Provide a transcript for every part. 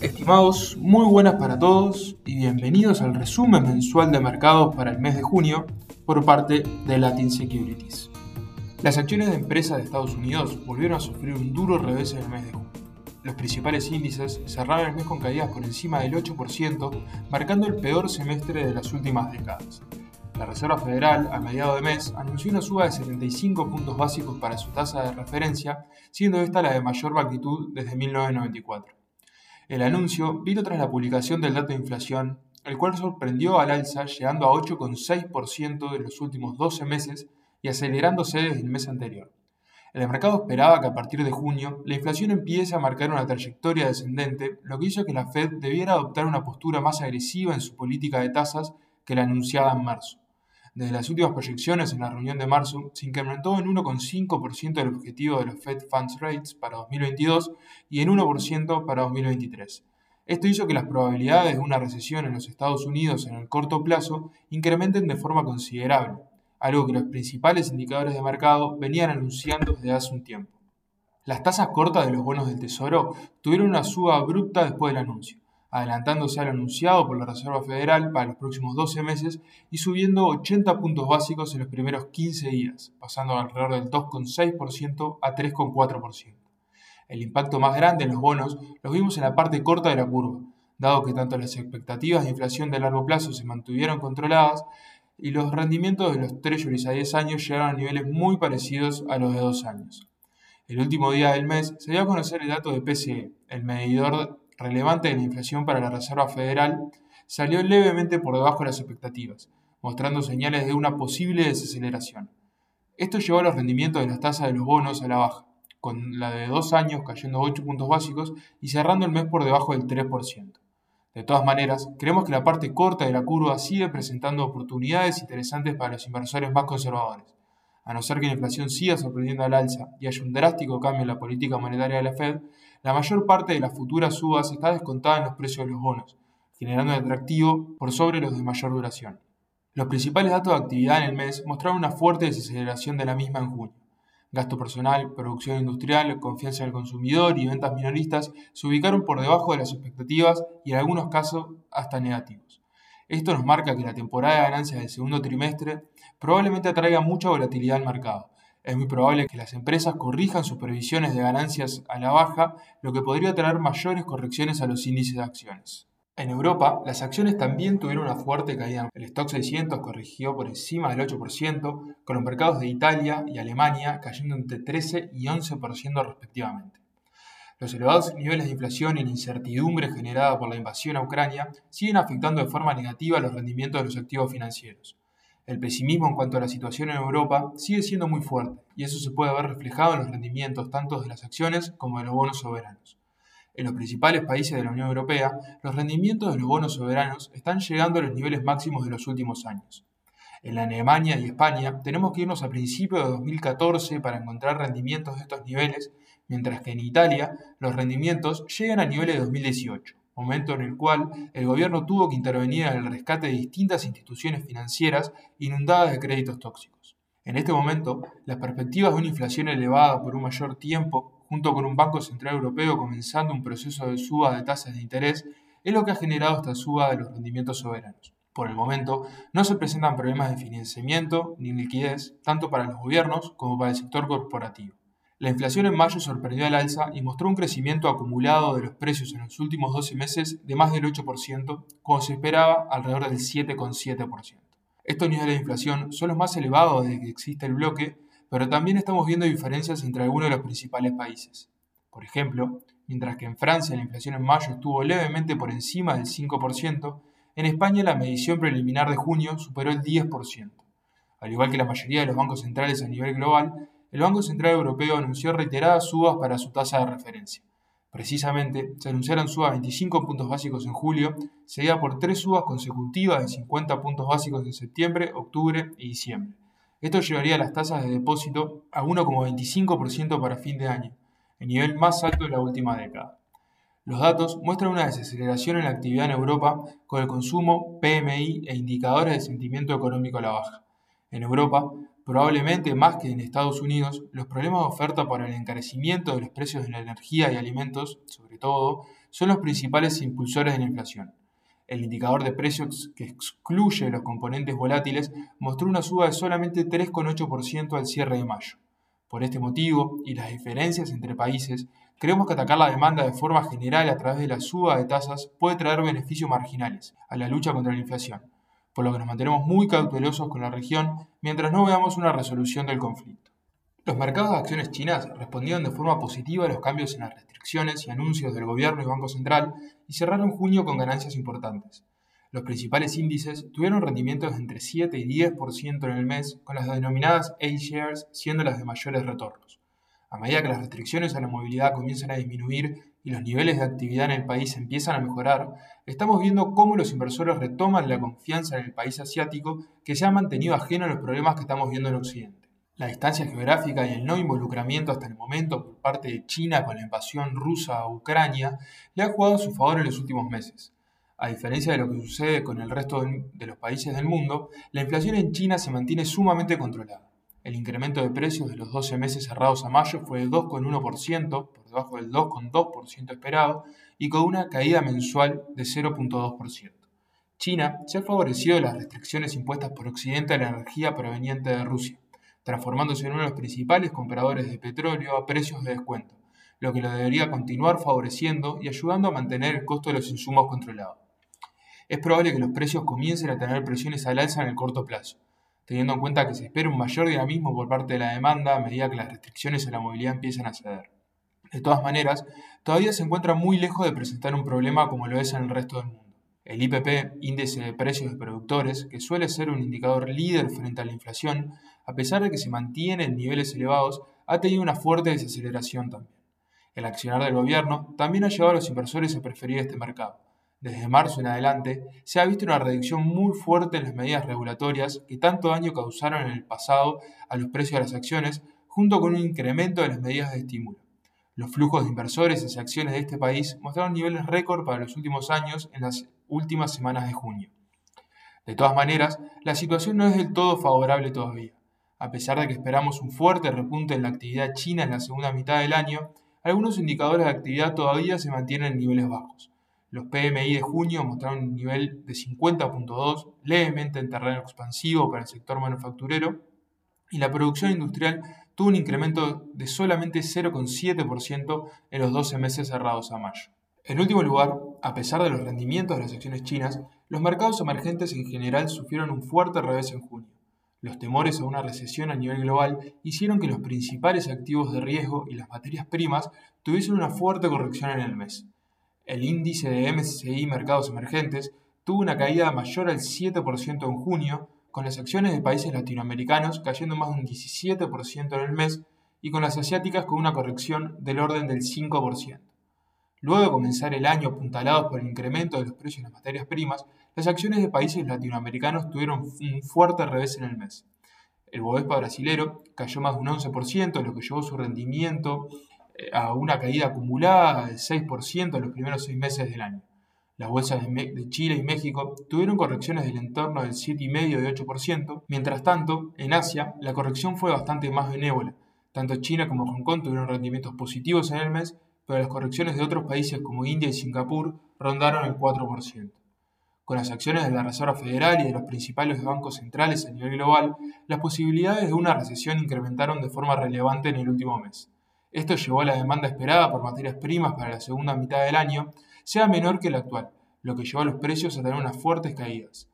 Estimados, muy buenas para todos y bienvenidos al resumen mensual de mercados para el mes de junio por parte de Latin Securities. Las acciones de empresas de Estados Unidos volvieron a sufrir un duro revés en el mes de junio. Los principales índices cerraron el mes con caídas por encima del 8%, marcando el peor semestre de las últimas décadas. La Reserva Federal, a mediados de mes, anunció una suba de 75 puntos básicos para su tasa de referencia, siendo esta la de mayor magnitud desde 1994. El anuncio vino tras la publicación del dato de inflación, el cual sorprendió al alza llegando a 8,6% en los últimos 12 meses y acelerándose desde el mes anterior. El mercado esperaba que a partir de junio la inflación empiece a marcar una trayectoria descendente, lo que hizo que la Fed debiera adoptar una postura más agresiva en su política de tasas que la anunciada en marzo. Desde las últimas proyecciones en la reunión de marzo, se incrementó en 1,5% el objetivo de los Fed Funds Rates para 2022 y en 1% para 2023. Esto hizo que las probabilidades de una recesión en los Estados Unidos en el corto plazo incrementen de forma considerable, algo que los principales indicadores de mercado venían anunciando desde hace un tiempo. Las tasas cortas de los bonos del Tesoro tuvieron una suba abrupta después del anuncio adelantándose al anunciado por la Reserva Federal para los próximos 12 meses y subiendo 80 puntos básicos en los primeros 15 días, pasando alrededor del 2,6% a 3,4%. El impacto más grande en los bonos lo vimos en la parte corta de la curva, dado que tanto las expectativas de inflación de largo plazo se mantuvieron controladas y los rendimientos de los treasuries a 10 años llegaron a niveles muy parecidos a los de 2 años. El último día del mes se dio a conocer el dato de PCE, el medidor relevante de la inflación para la Reserva Federal, salió levemente por debajo de las expectativas, mostrando señales de una posible desaceleración. Esto llevó a los rendimientos de las tasas de los bonos a la baja, con la de dos años cayendo 8 puntos básicos y cerrando el mes por debajo del 3%. De todas maneras, creemos que la parte corta de la curva sigue presentando oportunidades interesantes para los inversores más conservadores. A no ser que la inflación siga sorprendiendo al alza y haya un drástico cambio en la política monetaria de la Fed, la mayor parte de las futuras subas está descontada en los precios de los bonos, generando un atractivo por sobre los de mayor duración. Los principales datos de actividad en el mes mostraron una fuerte desaceleración de la misma en junio. Gasto personal, producción industrial, confianza del consumidor y ventas minoristas se ubicaron por debajo de las expectativas y en algunos casos hasta negativos. Esto nos marca que la temporada de ganancias del segundo trimestre probablemente atraiga mucha volatilidad al mercado, es muy probable que las empresas corrijan sus previsiones de ganancias a la baja, lo que podría traer mayores correcciones a los índices de acciones. En Europa, las acciones también tuvieron una fuerte caída. El stock 600 corrigió por encima del 8%, con los mercados de Italia y Alemania cayendo entre 13 y 11% respectivamente. Los elevados niveles de inflación y la incertidumbre generada por la invasión a Ucrania siguen afectando de forma negativa los rendimientos de los activos financieros. El pesimismo en cuanto a la situación en Europa sigue siendo muy fuerte y eso se puede ver reflejado en los rendimientos tanto de las acciones como de los bonos soberanos. En los principales países de la Unión Europea, los rendimientos de los bonos soberanos están llegando a los niveles máximos de los últimos años. En la Alemania y España tenemos que irnos a principios de 2014 para encontrar rendimientos de estos niveles, mientras que en Italia los rendimientos llegan a niveles de 2018 momento en el cual el gobierno tuvo que intervenir en el rescate de distintas instituciones financieras inundadas de créditos tóxicos. En este momento, las perspectivas de una inflación elevada por un mayor tiempo, junto con un Banco Central Europeo comenzando un proceso de suba de tasas de interés, es lo que ha generado esta suba de los rendimientos soberanos. Por el momento, no se presentan problemas de financiamiento ni liquidez, tanto para los gobiernos como para el sector corporativo. La inflación en mayo sorprendió al alza y mostró un crecimiento acumulado de los precios en los últimos 12 meses de más del 8%, como se esperaba alrededor del 7,7%. Estos niveles de inflación son los más elevados desde que existe el bloque, pero también estamos viendo diferencias entre algunos de los principales países. Por ejemplo, mientras que en Francia la inflación en mayo estuvo levemente por encima del 5%, en España la medición preliminar de junio superó el 10%. Al igual que la mayoría de los bancos centrales a nivel global, el Banco Central Europeo anunció reiteradas subas para su tasa de referencia. Precisamente, se anunciaron subas de 25 puntos básicos en julio, seguida por tres subas consecutivas de 50 puntos básicos en septiembre, octubre y diciembre. Esto llevaría las tasas de depósito a 1,25% para fin de año, el nivel más alto de la última década. Los datos muestran una desaceleración en la actividad en Europa con el consumo, PMI e indicadores de sentimiento económico a la baja. En Europa, Probablemente más que en Estados Unidos, los problemas de oferta por el encarecimiento de los precios de la energía y alimentos, sobre todo, son los principales impulsores de la inflación. El indicador de precios que excluye los componentes volátiles mostró una suba de solamente 3,8% al cierre de mayo. Por este motivo y las diferencias entre países, creemos que atacar la demanda de forma general a través de la suba de tasas puede traer beneficios marginales a la lucha contra la inflación, por lo que nos mantenemos muy cautelosos con la región mientras no veamos una resolución del conflicto. Los mercados de acciones chinas respondieron de forma positiva a los cambios en las restricciones y anuncios del gobierno y Banco Central y cerraron junio con ganancias importantes. Los principales índices tuvieron rendimientos entre 7 y 10% en el mes, con las denominadas A-shares siendo las de mayores retornos. A medida que las restricciones a la movilidad comienzan a disminuir y los niveles de actividad en el país empiezan a mejorar, estamos viendo cómo los inversores retoman la confianza en el país asiático que se ha mantenido ajeno a los problemas que estamos viendo en Occidente. La distancia geográfica y el no involucramiento hasta el momento por parte de China con la invasión rusa a Ucrania le ha jugado a su favor en los últimos meses. A diferencia de lo que sucede con el resto de los países del mundo, la inflación en China se mantiene sumamente controlada. El incremento de precios de los 12 meses cerrados a mayo fue de 2,1%, por debajo del 2,2% esperado, y con una caída mensual de 0,2%. China se ha favorecido de las restricciones impuestas por Occidente a la energía proveniente de Rusia transformándose en uno de los principales compradores de petróleo a precios de descuento, lo que lo debería continuar favoreciendo y ayudando a mantener el costo de los insumos controlado. Es probable que los precios comiencen a tener presiones al alza en el corto plazo, teniendo en cuenta que se espera un mayor dinamismo por parte de la demanda a medida que las restricciones a la movilidad empiezan a ceder. De todas maneras, todavía se encuentra muy lejos de presentar un problema como lo es en el resto del mundo. El IPP, índice de precios de productores, que suele ser un indicador líder frente a la inflación, a pesar de que se mantiene en niveles elevados, ha tenido una fuerte desaceleración también. El accionar del gobierno también ha llevado a los inversores a preferir este mercado. Desde marzo en adelante se ha visto una reducción muy fuerte en las medidas regulatorias que tanto daño causaron en el pasado a los precios de las acciones, junto con un incremento de las medidas de estímulo. Los flujos de inversores hacia acciones de este país mostraron niveles récord para los últimos años en las últimas semanas de junio. De todas maneras, la situación no es del todo favorable todavía. A pesar de que esperamos un fuerte repunte en la actividad china en la segunda mitad del año, algunos indicadores de actividad todavía se mantienen en niveles bajos. Los PMI de junio mostraron un nivel de 50.2, levemente en terreno expansivo para el sector manufacturero, y la producción industrial tuvo un incremento de solamente 0,7% en los 12 meses cerrados a mayo. En último lugar, a pesar de los rendimientos de las acciones chinas, los mercados emergentes en general sufrieron un fuerte revés en junio. Los temores a una recesión a nivel global hicieron que los principales activos de riesgo y las materias primas tuviesen una fuerte corrección en el mes. El índice de MSCI Mercados Emergentes tuvo una caída mayor al 7% en junio, con las acciones de países latinoamericanos cayendo más de un 17% en el mes y con las asiáticas con una corrección del orden del 5%. Luego de comenzar el año apuntalados por el incremento de los precios de las materias primas, las acciones de países latinoamericanos tuvieron un fuerte revés en el mes. El Bovespa brasilero cayó más de un 11%, lo que llevó su rendimiento a una caída acumulada del 6% en los primeros seis meses del año. Las bolsas de, Chile y México tuvieron correcciones del entorno del 7,5 y 8%, mientras tanto, en Asia, la corrección fue bastante más benévola. Tanto China como Hong Kong tuvieron rendimientos positivos en el mes, pero las correcciones de otros países como India y Singapur rondaron el 4%. Con las acciones de la Reserva Federal y de los principales bancos centrales a nivel global, las posibilidades de una recesión incrementaron de forma relevante en el último mes. Esto llevó a la demanda esperada por materias primas para la segunda mitad del año sea menor que la actual, lo que llevó a los precios a tener unas fuertes caídas.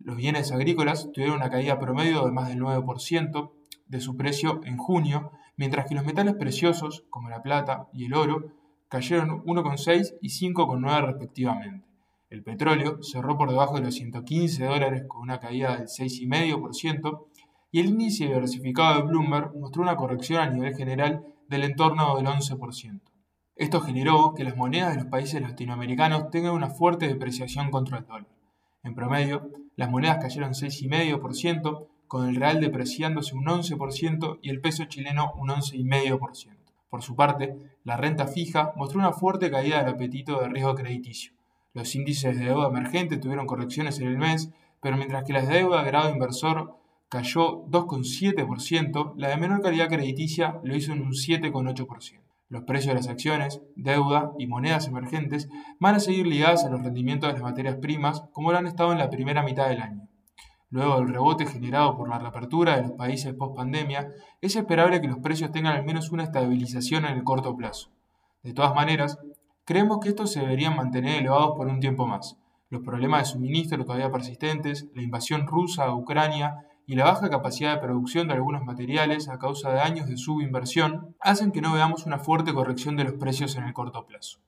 Los bienes agrícolas tuvieron una caída promedio de más del 9% de su precio en junio, mientras que los metales preciosos, como la plata y el oro, cayeron 1,6 y 5,9 respectivamente. El petróleo cerró por debajo de los 115 dólares con una caída del 6,5% y el índice diversificado de Bloomberg mostró una corrección a nivel general del entorno del 11%. Esto generó que las monedas de los países latinoamericanos tengan una fuerte depreciación contra el dólar. En promedio, las monedas cayeron 6,5%, con el real depreciándose un 11% y el peso chileno un 11,5%. Por su parte, la renta fija mostró una fuerte caída del apetito de riesgo crediticio. Los índices de deuda emergente tuvieron correcciones en el mes, pero mientras que la deuda de grado inversor cayó 2,7%, la de menor calidad crediticia lo hizo en un 7,8%. Los precios de las acciones, deuda y monedas emergentes van a seguir ligadas a los rendimientos de las materias primas como lo han estado en la primera mitad del año. Luego del rebote generado por la reapertura de los países post pandemia, es esperable que los precios tengan al menos una estabilización en el corto plazo. De todas maneras, creemos que estos se deberían mantener elevados por un tiempo más. Los problemas de suministro todavía persistentes, la invasión rusa a Ucrania y la baja capacidad de producción de algunos materiales a causa de años de subinversión hacen que no veamos una fuerte corrección de los precios en el corto plazo.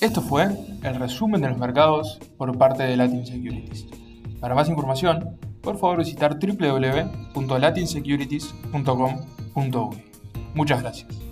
Esto fue el resumen de los mercados por parte de Latin Securities. Para más información, por favor visitar www.latinsecurities.com.uy. Muchas gracias.